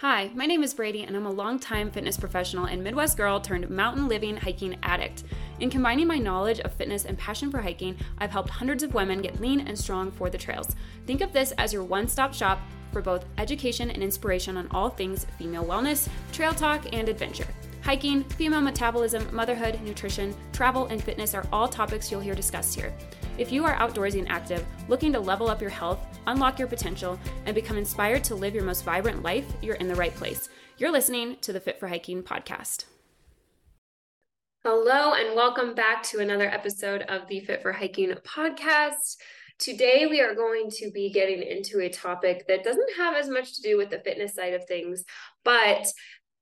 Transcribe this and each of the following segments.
Hi, my name is Brady, and I'm a longtime fitness professional and Midwest girl turned mountain living hiking addict. In combining my knowledge of fitness and passion for hiking, I've helped hundreds of women get lean and strong for the trails. Think of this as your one stop shop for both education and inspiration on all things female wellness, trail talk, and adventure. Hiking, female metabolism, motherhood, nutrition, travel, and fitness are all topics you'll hear discussed here. If you are outdoorsy and active, looking to level up your health, unlock your potential, and become inspired to live your most vibrant life, you're in the right place. You're listening to the Fit for Hiking podcast. Hello, and welcome back to another episode of the Fit for Hiking podcast. Today, we are going to be getting into a topic that doesn't have as much to do with the fitness side of things, but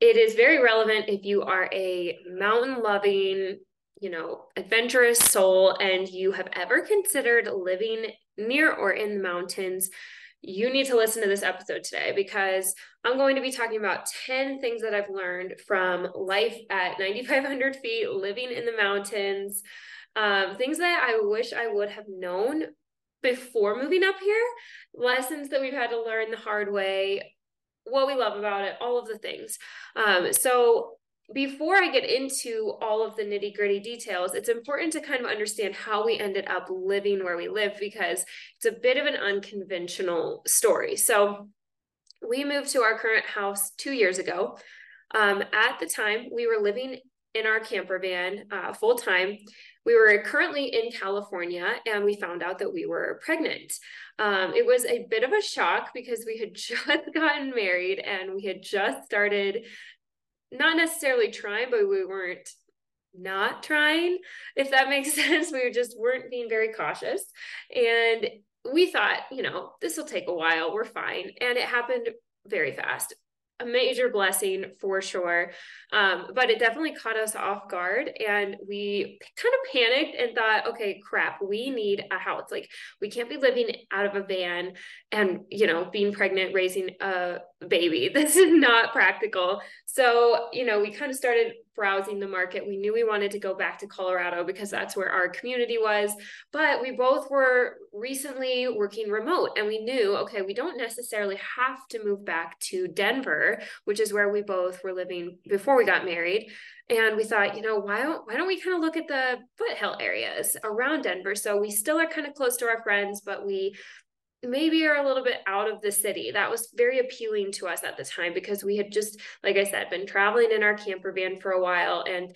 it is very relevant if you are a mountain loving, you know, adventurous soul and you have ever considered living near or in the mountains. You need to listen to this episode today because I'm going to be talking about 10 things that I've learned from life at 9,500 feet, living in the mountains, um, things that I wish I would have known before moving up here, lessons that we've had to learn the hard way, what we love about it, all of the things. Um, so before I get into all of the nitty gritty details, it's important to kind of understand how we ended up living where we live because it's a bit of an unconventional story. So we moved to our current house two years ago. Um, at the time, we were living in our camper van uh, full time. We were currently in California and we found out that we were pregnant. Um, it was a bit of a shock because we had just gotten married and we had just started, not necessarily trying, but we weren't not trying, if that makes sense. We just weren't being very cautious. And we thought, you know, this will take a while. We're fine. And it happened very fast a major blessing for sure. Um, but it definitely caught us off guard and we kind of panicked and thought, okay, crap, we need a house. Like we can't be living out of a van and, you know, being pregnant, raising a baby. This is not practical. So, you know, we kind of started browsing the market. We knew we wanted to go back to Colorado because that's where our community was. But we both were recently working remote and we knew, okay, we don't necessarily have to move back to Denver, which is where we both were living before we got married. And we thought, you know, why don't why don't we kind of look at the foothill areas around Denver? So we still are kind of close to our friends, but we maybe are a little bit out of the city. That was very appealing to us at the time because we had just, like I said, been traveling in our camper van for a while and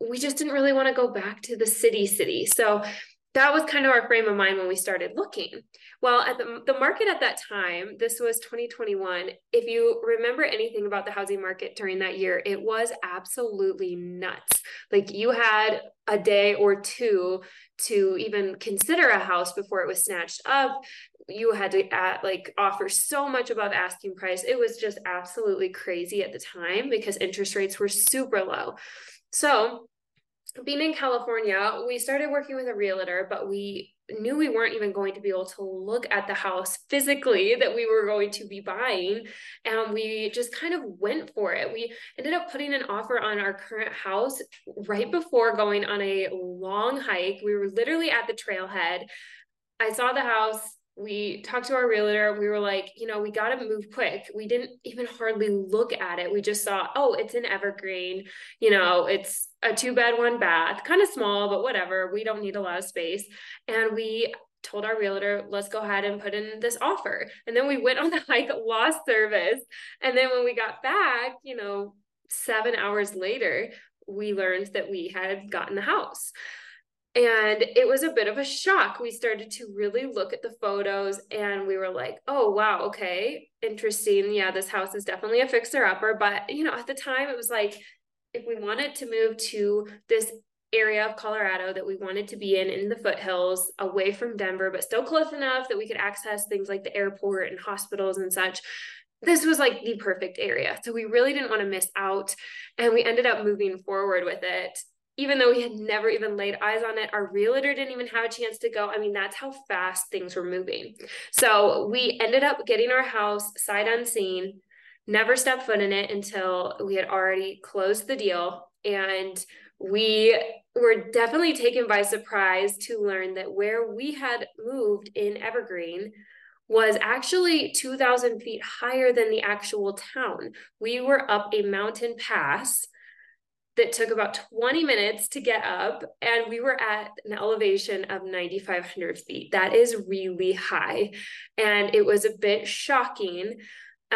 we just didn't really want to go back to the city city. So that was kind of our frame of mind when we started looking. Well, at the, the market at that time, this was 2021. If you remember anything about the housing market during that year, it was absolutely nuts. Like you had a day or two to even consider a house before it was snatched up. You had to at, like offer so much above asking price. It was just absolutely crazy at the time because interest rates were super low. So being in California, we started working with a realtor, but we knew we weren't even going to be able to look at the house physically that we were going to be buying. And we just kind of went for it. We ended up putting an offer on our current house right before going on a long hike. We were literally at the trailhead. I saw the house we talked to our realtor. We were like you know we got to move quick. We didn't even hardly look at it. We just saw oh it's an evergreen. You know it's a two bed one bath. Kind of small but whatever. We don't need a lot of space. And we told our realtor let's go ahead and put in this offer. And then we went on the hike lost service. And then when we got back you know seven hours later we learned that we had gotten the house and it was a bit of a shock. We started to really look at the photos and we were like, oh, wow, okay, interesting. Yeah, this house is definitely a fixer upper. But, you know, at the time, it was like, if we wanted to move to this area of Colorado that we wanted to be in, in the foothills, away from Denver, but still close enough that we could access things like the airport and hospitals and such, this was like the perfect area. So we really didn't want to miss out. And we ended up moving forward with it even though we had never even laid eyes on it, our realtor didn't even have a chance to go. I mean, that's how fast things were moving. So we ended up getting our house sight unseen, never stepped foot in it until we had already closed the deal. And we were definitely taken by surprise to learn that where we had moved in Evergreen was actually 2,000 feet higher than the actual town. We were up a mountain pass that took about 20 minutes to get up, and we were at an elevation of 9,500 feet. That is really high, and it was a bit shocking.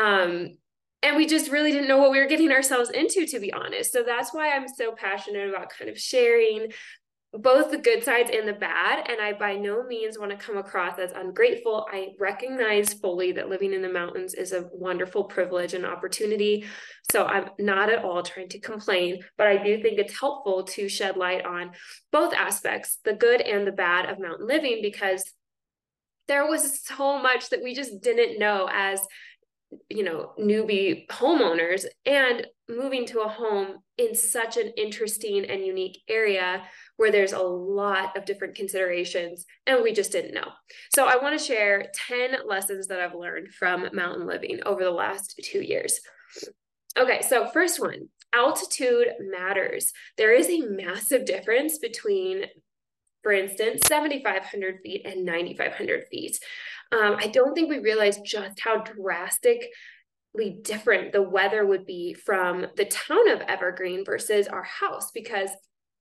Um, and we just really didn't know what we were getting ourselves into, to be honest. So that's why I'm so passionate about kind of sharing both the good sides and the bad. And I by no means want to come across as ungrateful. I recognize fully that living in the mountains is a wonderful privilege and opportunity. So I'm not at all trying to complain, but I do think it's helpful to shed light on both aspects, the good and the bad of mountain living, because there was so much that we just didn't know as you know newbie homeowners and moving to a home in such an interesting and unique area where there's a lot of different considerations and we just didn't know. So I want to share 10 lessons that I've learned from mountain living over the last 2 years. Okay, so first one, altitude matters. There is a massive difference between for instance, 7,500 feet and 9,500 feet. Um, I don't think we realize just how drastically different the weather would be from the town of Evergreen versus our house because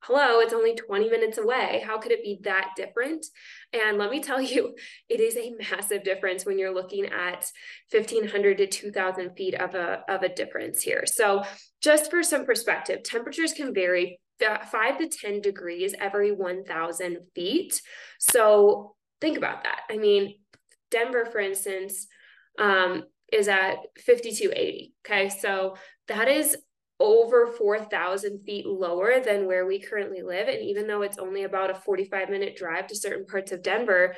hello, it's only 20 minutes away. How could it be that different? And let me tell you, it is a massive difference when you're looking at 1500 to 2000 feet of a, of a difference here. So just for some perspective, temperatures can vary five to 10 degrees every 1000 feet. So think about that. I mean, Denver, for instance, um, is at 5280. Okay. So that is over 4,000 feet lower than where we currently live. And even though it's only about a 45 minute drive to certain parts of Denver,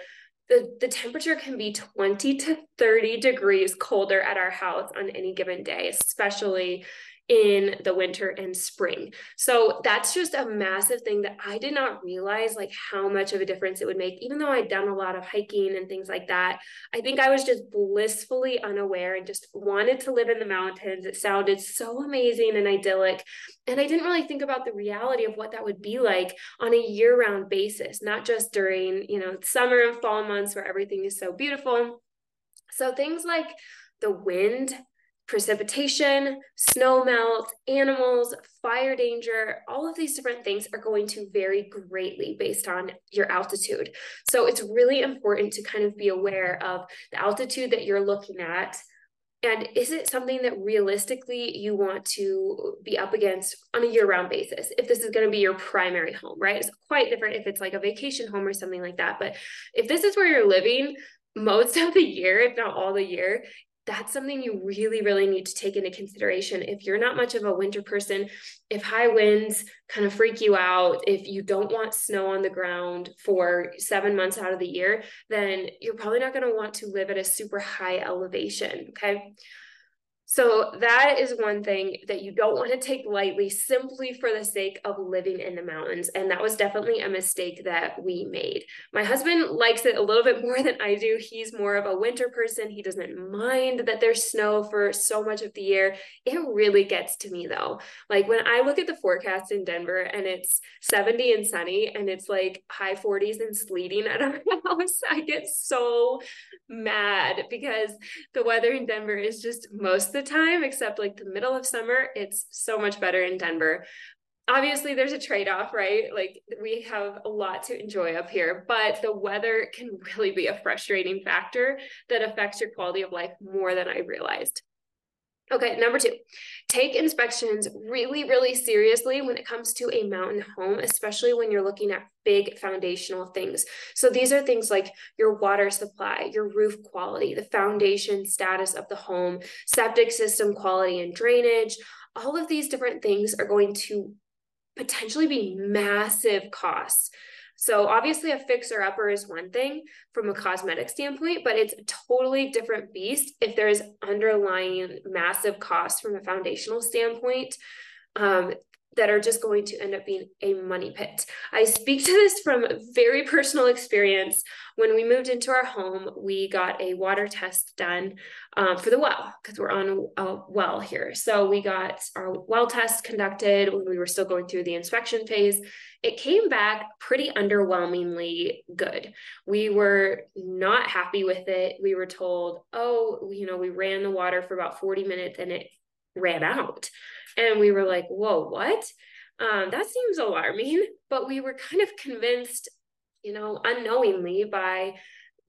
the, the temperature can be 20 to 30 degrees colder at our house on any given day, especially in the winter and spring. So that's just a massive thing that I did not realize like how much of a difference it would make even though I'd done a lot of hiking and things like that. I think I was just blissfully unaware and just wanted to live in the mountains. It sounded so amazing and idyllic and I didn't really think about the reality of what that would be like on a year-round basis, not just during, you know, summer and fall months where everything is so beautiful. So things like the wind precipitation, snow melt, animals, fire danger, all of these different things are going to vary greatly based on your altitude. So it's really important to kind of be aware of the altitude that you're looking at. And is it something that realistically you want to be up against on a year round basis? If this is going to be your primary home, right? It's quite different if it's like a vacation home or something like that. But if this is where you're living, most of the year, if not all the year, that's something you really, really need to take into consideration. If you're not much of a winter person, if high winds kind of freak you out, if you don't want snow on the ground for seven months out of the year, then you're probably not going to want to live at a super high elevation. Okay. So that is one thing that you don't want to take lightly simply for the sake of living in the mountains. And that was definitely a mistake that we made. My husband likes it a little bit more than I do. He's more of a winter person. He doesn't mind that there's snow for so much of the year. It really gets to me though. Like when I look at the forecast in Denver and it's 70 and sunny and it's like high 40s and sleeting at our house, I get so mad because the weather in Denver is just most the time, except like the middle of summer, it's so much better in Denver. Obviously, there's a trade off, right? Like we have a lot to enjoy up here, but the weather can really be a frustrating factor that affects your quality of life more than I realized. Okay, number two, take inspections really, really seriously when it comes to a mountain home, especially when you're looking at big foundational things. So these are things like your water supply, your roof quality, the foundation status of the home, septic system quality and drainage. All of these different things are going to potentially be massive costs. So obviously a fixer upper is one thing from a cosmetic standpoint, but it's a totally different beast if there's underlying massive costs from a foundational standpoint. Um, that are just going to end up being a money pit. I speak to this from very personal experience. When we moved into our home, we got a water test done um, for the well because we're on a well here. So we got our well test conducted when we were still going through the inspection phase. It came back pretty underwhelmingly good. We were not happy with it. We were told, oh, you know, we ran the water for about 40 minutes and it ran out. And we were like, whoa, what? Um, that seems alarming. But we were kind of convinced, you know, unknowingly by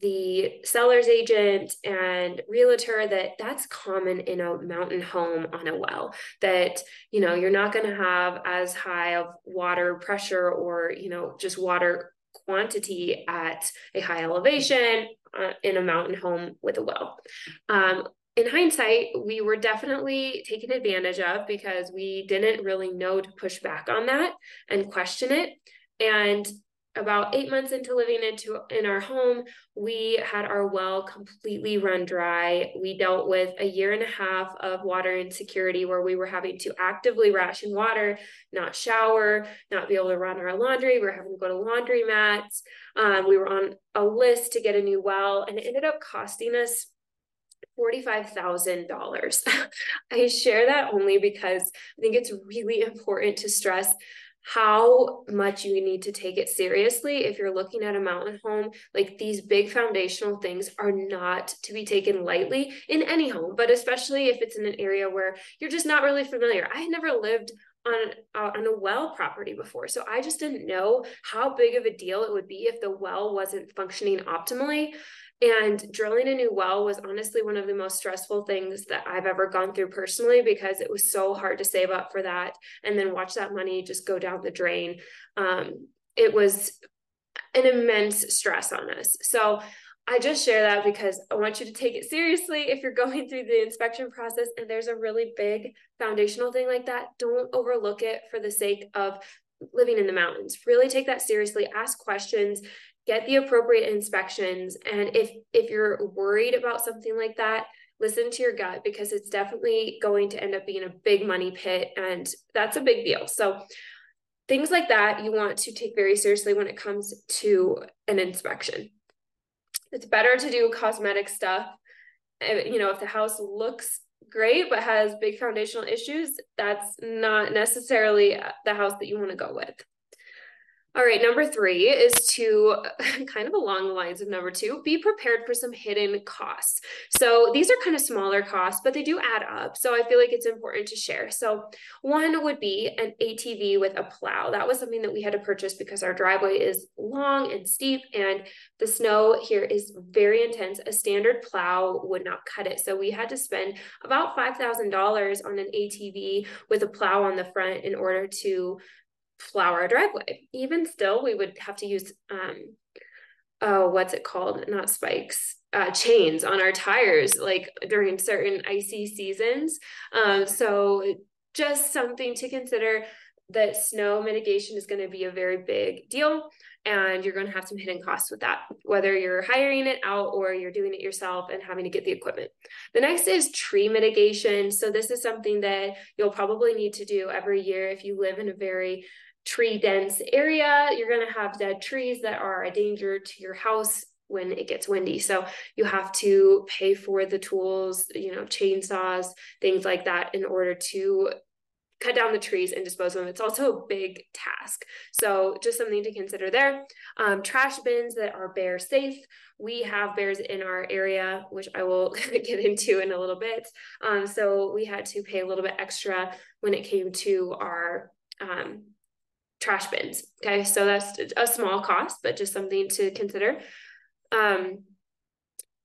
the seller's agent and realtor that that's common in a mountain home on a well that you know you're not going to have as high of water pressure or you know just water quantity at a high elevation uh, in a mountain home with a well um, in hindsight, we were definitely taken advantage of because we didn't really know to push back on that and question it. And about eight months into living into in our home, we had our well completely run dry. We dealt with a year and a half of water insecurity where we were having to actively ration water, not shower, not be able to run our laundry. We were having to go to laundry mats. Um, we were on a list to get a new well, and it ended up costing us $45,000. I share that only because I think it's really important to stress how much you need to take it seriously if you're looking at a mountain home. Like these big foundational things are not to be taken lightly in any home, but especially if it's in an area where you're just not really familiar. I had never lived on uh, on a well property before so i just didn't know how big of a deal it would be if the well wasn't functioning optimally and drilling a new well was honestly one of the most stressful things that I've ever gone through personally because it was so hard to save up for that and then watch that money just go down the drain. Um, it was an immense stress on us. So I just share that because I want you to take it seriously if you're going through the inspection process and there's a really big foundational thing like that. Don't overlook it for the sake of living in the mountains. Really take that seriously, ask questions, get the appropriate inspections and if if you're worried about something like that listen to your gut because it's definitely going to end up being a big money pit and that's a big deal. So things like that you want to take very seriously when it comes to an inspection. It's better to do cosmetic stuff eh, you know if the house looks great but has big foundational issues that's not necessarily the house that you want to go with all right, number three is to kind of along the lines of number two, be prepared for some hidden costs. So these are kind of smaller costs, but they do add up. So I feel like it's important to share. So one would be an ATV with a plow. That was something that we had to purchase because our driveway is long and steep and the snow here is very intense. A standard plow would not cut it. So we had to spend about $5,000 on an ATV with a plow on the front in order to plow our driveway. Even still, we would have to use um oh, what's it called? Not spikes, uh, chains on our tires, like during certain icy seasons. Um, so just something to consider that snow mitigation is going to be a very big deal and you're going to have some hidden costs with that whether you're hiring it out or you're doing it yourself and having to get the equipment the next is tree mitigation so this is something that you'll probably need to do every year if you live in a very tree dense area, you're going to have dead trees that are a danger to your house when it gets windy. So you have to pay for the tools, you know, chainsaws, things like that in order to cut down the trees and dispose of them. It's also a big task. So just something to consider there. Um, trash bins that are bear safe. We have bears in our area, which I will get into in a little bit. Um, so we had to pay a little bit extra when it came to our um, trash bins. Okay, so that's a small cost, but just something to consider. Um,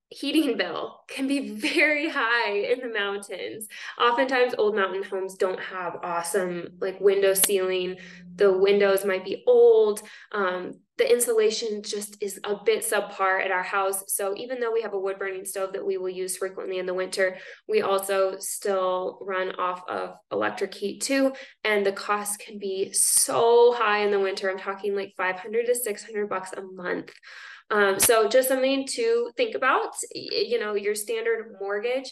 heating bill can be very high in the mountains. Oftentimes, old mountain homes don't have awesome like window sealing. The windows might be old. Um, the insulation just is a bit subpar at our house. So even though we have a wood burning stove that we will use frequently in the winter, we also still run off of electric heat too. And the cost can be so high in the winter. I'm talking like 500 to 600 bucks a month. Um, so just something to think about. You know, your standard mortgage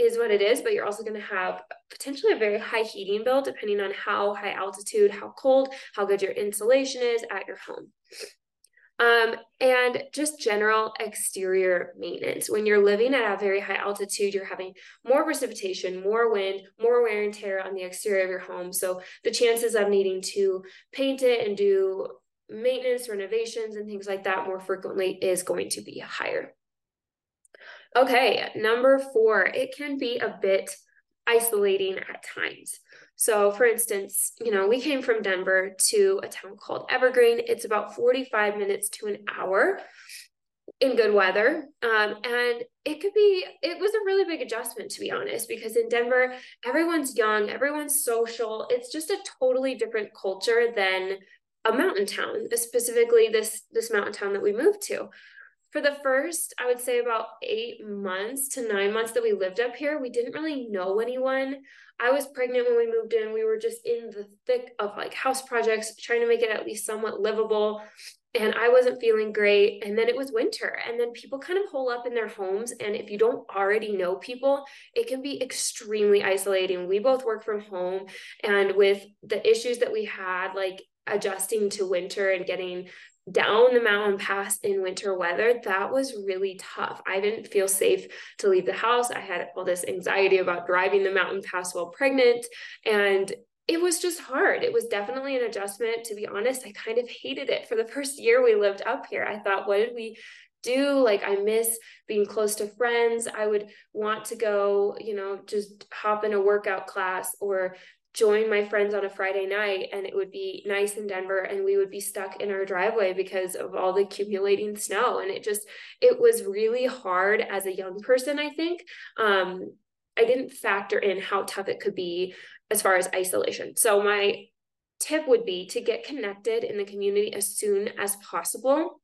is what it is, but you're also going to have potentially a very high heating bill depending on how high altitude, how cold, how good your insulation is at your home. Um, and just general exterior maintenance. When you're living at a very high altitude, you're having more precipitation, more wind, more wear and tear on the exterior of your home. So the chances of needing to paint it and do maintenance, renovations, and things like that more frequently is going to be higher. Okay, number four, it can be a bit isolating at times. So, for instance, you know, we came from Denver to a town called Evergreen. It's about 45 minutes to an hour in good weather. Um, and it could be, it was a really big adjustment, to be honest, because in Denver, everyone's young, everyone's social. It's just a totally different culture than a mountain town, specifically this this mountain town that we moved to. For the first, I would say about eight months to nine months that we lived up here, we didn't really know anyone. I was pregnant when we moved in. We were just in the thick of like house projects, trying to make it at least somewhat livable. And I wasn't feeling great. And then it was winter. And then people kind of hole up in their homes. And if you don't already know people, it can be extremely isolating. We both work from home. And with the issues that we had, like adjusting to winter and getting down the mountain pass in winter weather, that was really tough. I didn't feel safe to leave the house. I had all this anxiety about driving the mountain pass while pregnant. And it was just hard. It was definitely an adjustment. To be honest, I kind of hated it for the first year we lived up here. I thought, what did we do? Like, I miss being close to friends. I would want to go, you know, just hop in a workout class or join my friends on a Friday night and it would be nice in Denver and we would be stuck in our driveway because of all the accumulating snow. And it just it was really hard as a young person I think. Um I didn't factor in how tough it could be as far as isolation. So my tip would be to get connected in the community as soon as possible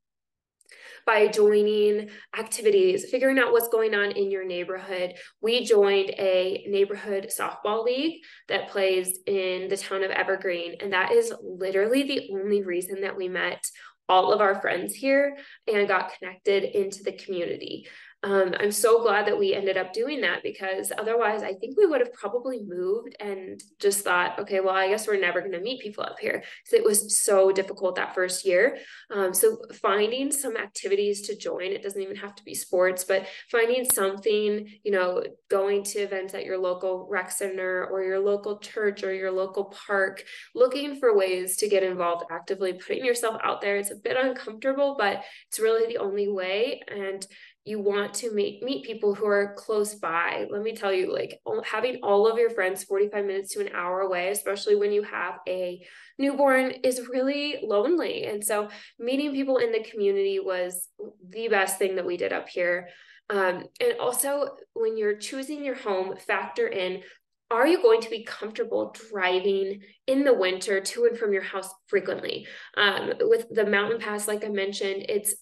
by joining activities, figuring out what's going on in your neighborhood. We joined a neighborhood softball league that plays in the town of Evergreen. And that is literally the only reason that we met all of our friends here and got connected into the community um, I'm so glad that we ended up doing that because otherwise, I think we would have probably moved and just thought, okay, well, I guess we're never going to meet people up here because it was so difficult that first year. Um, so finding some activities to join, it doesn't even have to be sports, but finding something, you know, going to events at your local rec center or your local church or your local park, looking for ways to get involved actively, putting yourself out there. It's a bit uncomfortable, but it's really the only way. And you want to meet meet people who are close by. Let me tell you like having all of your friends 45 minutes to an hour away especially when you have a newborn is really lonely. And so meeting people in the community was the best thing that we did up here. Um, and also when you're choosing your home factor in are you going to be comfortable driving in the winter to and from your house frequently? Um, with the mountain pass, like I mentioned, it's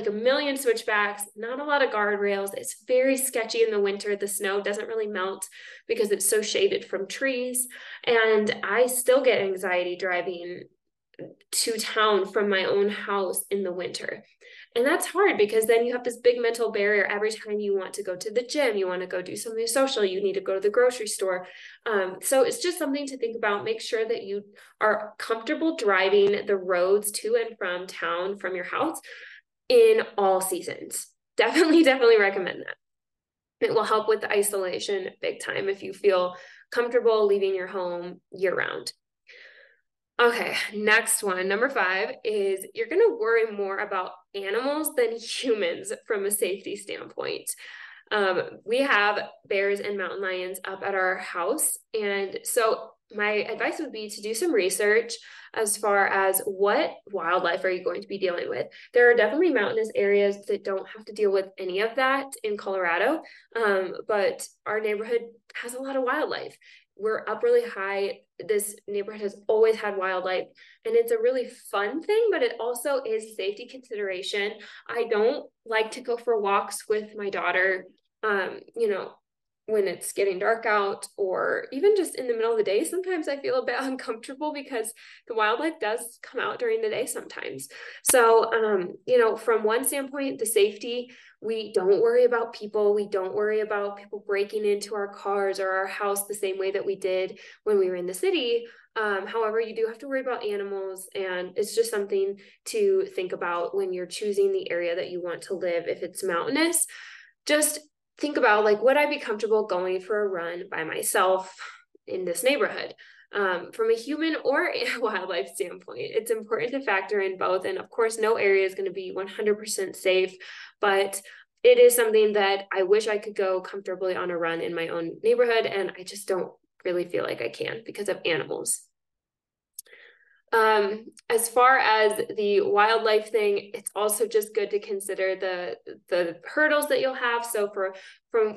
like a million switchbacks, not a lot of guardrails. It's very sketchy in the winter. The snow doesn't really melt because it's so shaded from trees. And I still get anxiety driving to town from my own house in the winter. And that's hard because then you have this big mental barrier every time you want to go to the gym, you want to go do something social, you need to go to the grocery store. Um, so it's just something to think about. Make sure that you are comfortable driving the roads to and from town from your house in all seasons. Definitely, definitely recommend that. It will help with the isolation big time if you feel comfortable leaving your home year round. Okay, next one, number five, is you're going to worry more about animals than humans from a safety standpoint. Um, we have bears and mountain lions up at our house. And so my advice would be to do some research as far as what wildlife are you going to be dealing with. There are definitely mountainous areas that don't have to deal with any of that in Colorado, um, but our neighborhood has a lot of wildlife. We're up really high. This neighborhood has always had wildlife, and it's a really fun thing, but it also is safety consideration. I don't like to go for walks with my daughter um, you know, when it's getting dark out or even just in the middle of the day sometimes i feel a bit uncomfortable because the wildlife does come out during the day sometimes. So um, you know from one standpoint the safety we don't worry about people. We don't worry about people breaking into our cars or our house the same way that we did when we were in the city. Um, however you do have to worry about animals and it's just something to think about when you're choosing the area that you want to live. If it's mountainous just think about like would i be comfortable going for a run by myself in this neighborhood? Um, from a human or a wildlife standpoint it's important to factor in both. And of course no area is going to be 100% safe but it is something that i wish i could go comfortably on a run in my own neighborhood and i just don't really feel like i can because of animals um, as far as the wildlife thing, it's also just good to consider the the hurdles that you'll have. So for from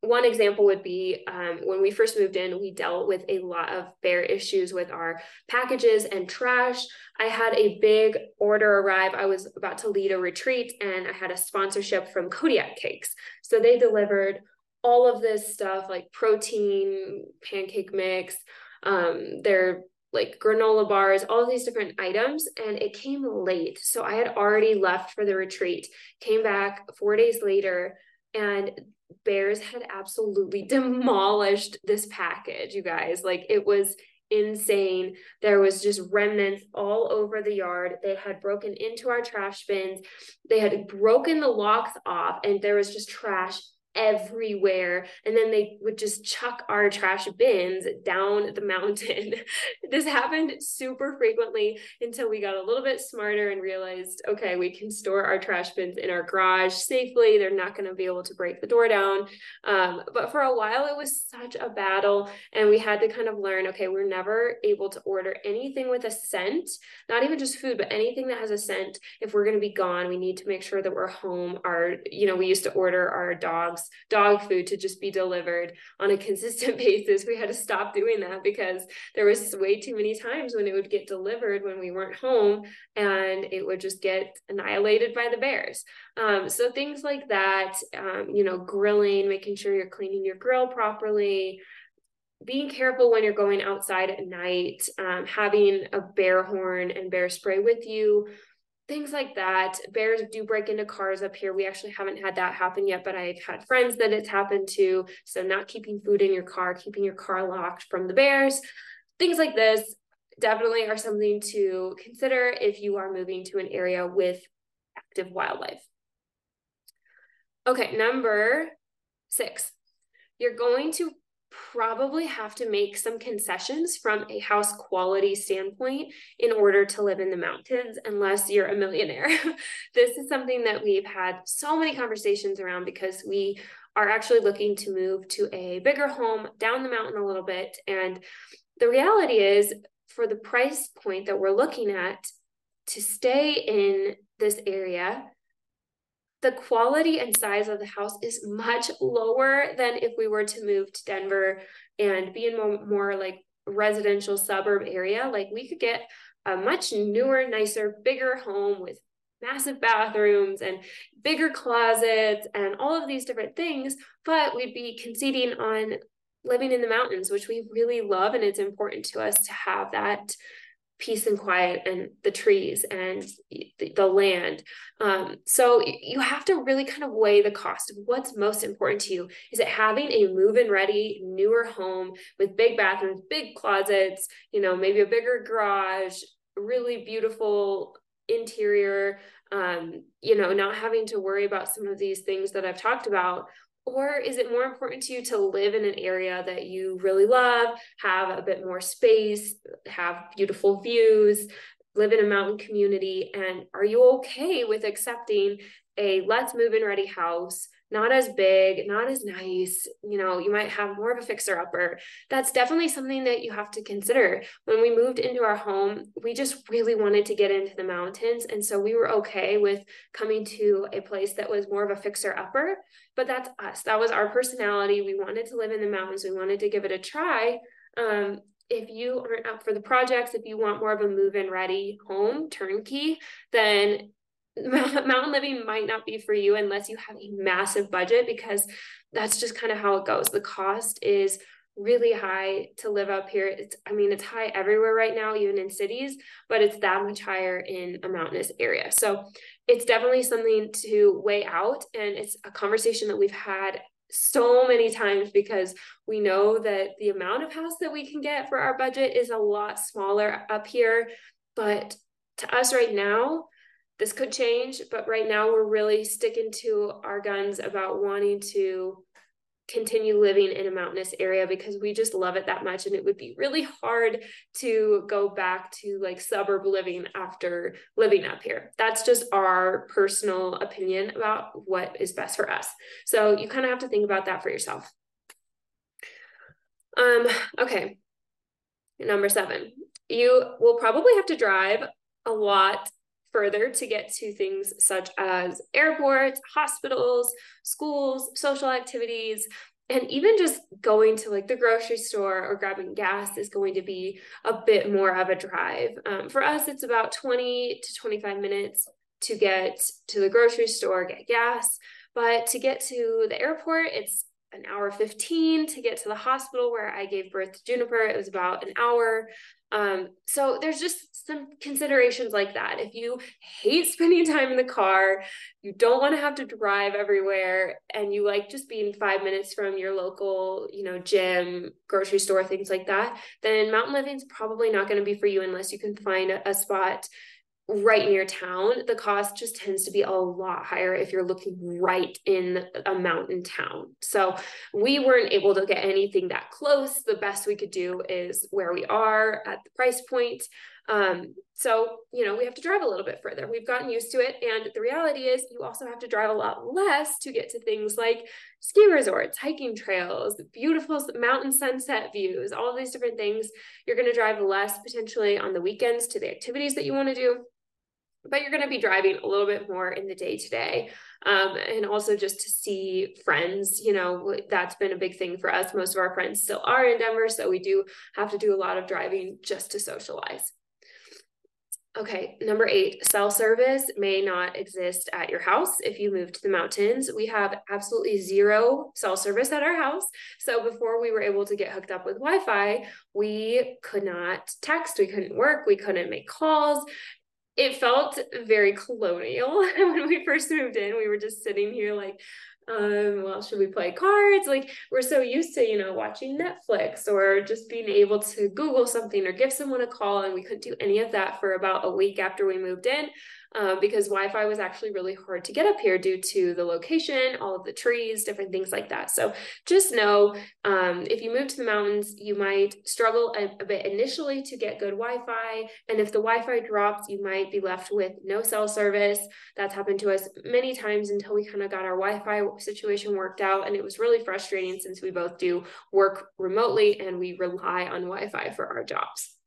one example would be um, when we first moved in, we dealt with a lot of bear issues with our packages and trash. I had a big order arrive. I was about to lead a retreat and I had a sponsorship from Kodiak Cakes. So they delivered all of this stuff like protein, pancake mix, um, their like granola bars, all these different items, and it came late. So I had already left for the retreat, came back four days later, and bears had absolutely demolished this package, you guys. Like it was insane. There was just remnants all over the yard. They had broken into our trash bins. They had broken the locks off, and there was just trash everywhere. And then they would just chuck our trash bins down the mountain. This happened super frequently until we got a little bit smarter and realized okay we can store our trash bins in our garage safely. They're not going to be able to break the door down. Um, but for a while it was such a battle and we had to kind of learn okay we're never able to order anything with a scent not even just food but anything that has a scent if we're going to be gone we need to make sure that we're home. Our you know we used to order our dogs dog food to just be delivered on a consistent basis. We had to stop doing that because there was way too many times when it would get delivered when we weren't home and it would just get annihilated by the bears. Um, so things like that, um, you know, grilling, making sure you're cleaning your grill properly, being careful when you're going outside at night, um, having a bear horn and bear spray with you, things like that. Bears do break into cars up here. We actually haven't had that happen yet, but I've had friends that it's happened to. So, not keeping food in your car, keeping your car locked from the bears, things like this definitely are something to consider if you are moving to an area with active wildlife. Okay, number six, you're going to probably have to make some concessions from a house quality standpoint in order to live in the mountains unless you're a millionaire. this is something that we've had so many conversations around because we are actually looking to move to a bigger home down the mountain a little bit and the reality is for the price point that we're looking at to stay in this area the quality and size of the house is much lower than if we were to move to Denver and be in more, more like residential suburb area. Like we could get a much newer, nicer, bigger home with massive bathrooms and bigger closets and all of these different things, but we'd be conceding on living in the mountains, which we really love. And it's important to us to have that peace and quiet and the trees and the, the land. Um, so you have to really kind of weigh the cost of what's most important to you. Is it having a move-in ready, newer home with big bathrooms, big closets, you know, maybe a bigger garage, really beautiful interior, um, you know, not having to worry about some of these things that I've talked about, or is it more important to you to live in an area that you really love, have a bit more space, have beautiful views, live in a mountain community? And are you okay with accepting a let's move in ready house not as big, not as nice. You know, you might have more of a fixer upper. That's definitely something that you have to consider. When we moved into our home, we just really wanted to get into the mountains. And so we were okay with coming to a place that was more of a fixer upper. But that's us. That was our personality. We wanted to live in the mountains, we wanted to give it a try. Um, if you aren't up for the projects, if you want more of a move in ready home turnkey, then mountain living might not be for you unless you have a massive budget because that's just kind of how it goes. The cost is really high to live up here. It's, I mean, it's high everywhere right now, even in cities, but it's that much higher in a mountainous area. So it's definitely something to weigh out. And it's a conversation that we've had so many times because we know that the amount of house that we can get for our budget is a lot smaller up here. But to us right now, this could change, but right now we're really sticking to our guns about wanting to continue living in a mountainous area because we just love it that much. And it would be really hard to go back to like suburb living after living up here. That's just our personal opinion about what is best for us. So you kind of have to think about that for yourself. Um okay. Number 7 you will probably have to drive a lot further to get to things such as airports, hospitals, schools, social activities, and even just going to like the grocery store or grabbing gas is going to be a bit more of a drive. Um, for us, it's about 20 to 25 minutes to get to the grocery store, get gas. But to get to the airport, it's an hour 15 to get to the hospital where I gave birth to Juniper. It was about an hour. Um, so there's just some considerations like that. If you hate spending time in the car, you don't want to have to drive everywhere, and you like just being five minutes from your local, you know, gym, grocery store, things like that, then mountain living is probably not going to be for you unless you can find a, a spot right near town, the cost just tends to be a lot higher if you're looking right in a mountain town. So we weren't able to get anything that close. The best we could do is where we are at the price point. Um, so, you know, we have to drive a little bit further. We've gotten used to it. And the reality is, you also have to drive a lot less to get to things like ski resorts, hiking trails, beautiful mountain sunset views, all these different things. You're going to drive less potentially on the weekends to the activities that you want to do but you're going to be driving a little bit more in the day to day um, and also just to see friends you know that's been a big thing for us most of our friends still are in denver so we do have to do a lot of driving just to socialize Okay, number eight, cell service may not exist at your house if you move to the mountains. We have absolutely zero cell service at our house. So before we were able to get hooked up with Wi Fi, we could not text, we couldn't work, we couldn't make calls it felt very colonial when we first moved in. We were just sitting here like, um, well, should we play cards? Like we're so used to, you know, watching Netflix or just being able to Google something or give someone a call. And we couldn't do any of that for about a week after we moved in um, because Wi Fi was actually really hard to get up here due to the location, all of the trees, different things like that. So just know um, if you move to the mountains, you might struggle a, a bit initially to get good Wi Fi. And if the Wi Fi drops, you might be left with no cell service. That's happened to us many times until we kind of got our Wi Fi situation worked out. And it was really frustrating since we both do work remotely and we rely on Wi Fi for our jobs.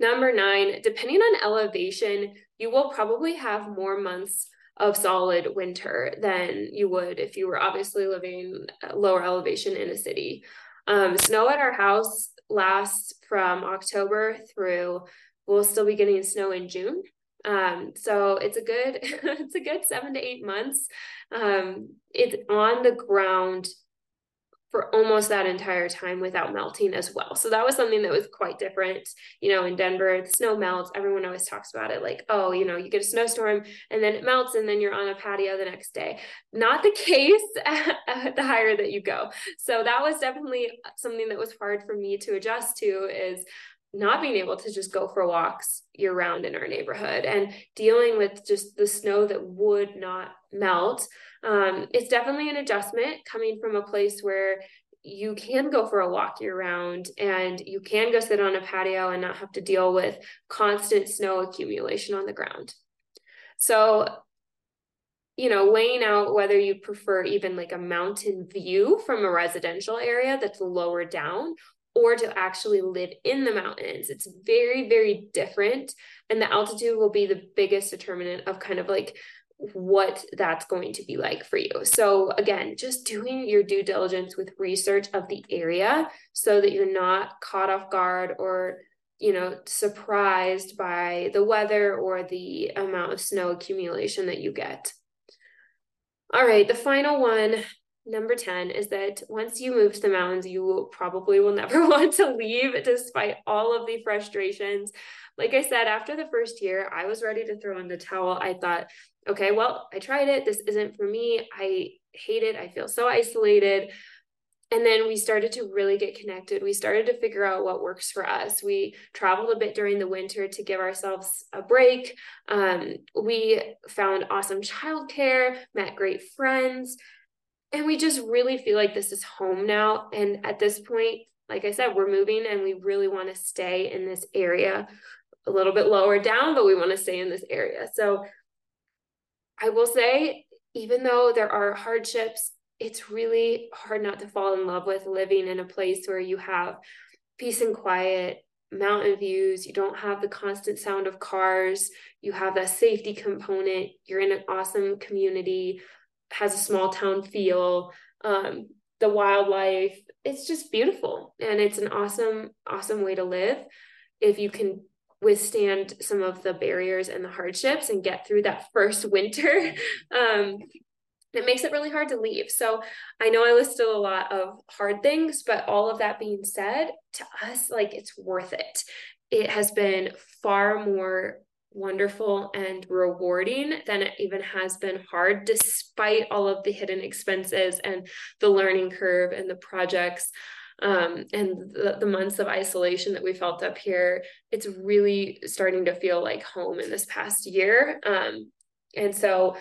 Number nine, depending on elevation, you will probably have more months of solid winter than you would if you were obviously living lower elevation in a city. Um, snow at our house lasts from October through, we'll still be getting snow in June. Um, so it's a good, it's a good seven to eight months. Um, it's on the ground for almost that entire time without melting as well. So that was something that was quite different. You know, in Denver, the snow melts. Everyone always talks about it like, oh, you know, you get a snowstorm and then it melts and then you're on a patio the next day. Not the case the higher that you go. So that was definitely something that was hard for me to adjust to is not being able to just go for walks year round in our neighborhood and dealing with just the snow that would not melt. Um, it's definitely an adjustment coming from a place where you can go for a walk year round and you can go sit on a patio and not have to deal with constant snow accumulation on the ground. So, you know, weighing out whether you prefer even like a mountain view from a residential area that's lower down or to actually live in the mountains. It's very, very different. And the altitude will be the biggest determinant of kind of like what that's going to be like for you. So, again, just doing your due diligence with research of the area so that you're not caught off guard or you know, surprised by the weather or the amount of snow accumulation that you get. All right, the final one, number 10, is that once you move to the mountains, you probably will never want to leave despite all of the frustrations. Like I said, after the first year, I was ready to throw in the towel. I thought, okay, well, I tried it. This isn't for me. I hate it. I feel so isolated and then we started to really get connected. We started to figure out what works for us. We traveled a bit during the winter to give ourselves a break. Um, we found awesome childcare, met great friends, and we just really feel like this is home now. And at this point, like I said, we're moving and we really want to stay in this area a little bit lower down, but we want to stay in this area. So I will say, even though there are hardships it's really hard not to fall in love with living in a place where you have peace and quiet, mountain views, you don't have the constant sound of cars, you have that safety component, you're in an awesome community, has a small town feel, um, the wildlife, it's just beautiful and it's an awesome, awesome way to live if you can withstand some of the barriers and the hardships and get through that first winter um, it makes it really hard to leave. So I know I listed a lot of hard things, but all of that being said, to us, like it's worth it. It has been far more wonderful and rewarding than it even has been hard, despite all of the hidden expenses and the learning curve and the projects. Um, and the, the months of isolation that we felt up here, it's really starting to feel like home in this past year. Um, and so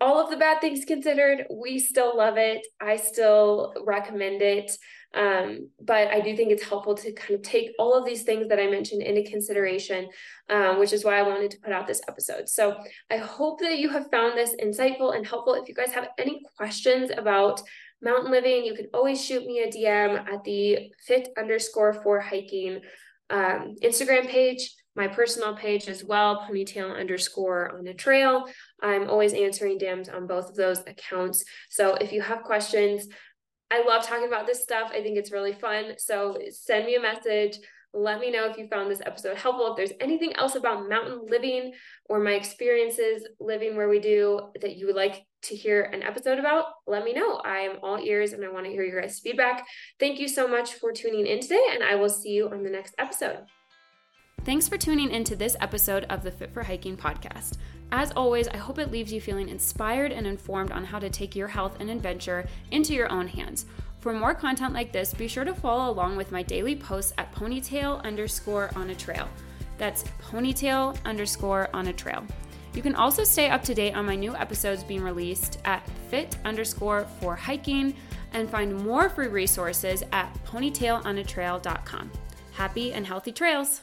all of the bad things considered, we still love it. I still recommend it. Um, but I do think it's helpful to kind of take all of these things that I mentioned into consideration, um, which is why I wanted to put out this episode. So I hope that you have found this insightful and helpful. If you guys have any questions about mountain living, you can always shoot me a DM at the fit underscore for hiking um, Instagram page my personal page as well, ponytail underscore on a trail. I'm always answering DMs on both of those accounts. So if you have questions, I love talking about this stuff. I think it's really fun. So send me a message. Let me know if you found this episode helpful. If there's anything else about mountain living or my experiences living where we do that you would like to hear an episode about, let me know. I am all ears and I want to hear your guys' feedback. Thank you so much for tuning in today, and I will see you on the next episode. Thanks for tuning into this episode of the Fit for Hiking podcast. As always, I hope it leaves you feeling inspired and informed on how to take your health and adventure into your own hands. For more content like this, be sure to follow along with my daily posts at ponytail underscore on a trail. That's ponytail underscore on a trail. You can also stay up to date on my new episodes being released at fit underscore for hiking and find more free resources at ponytailonatrail.com. Happy and healthy trails!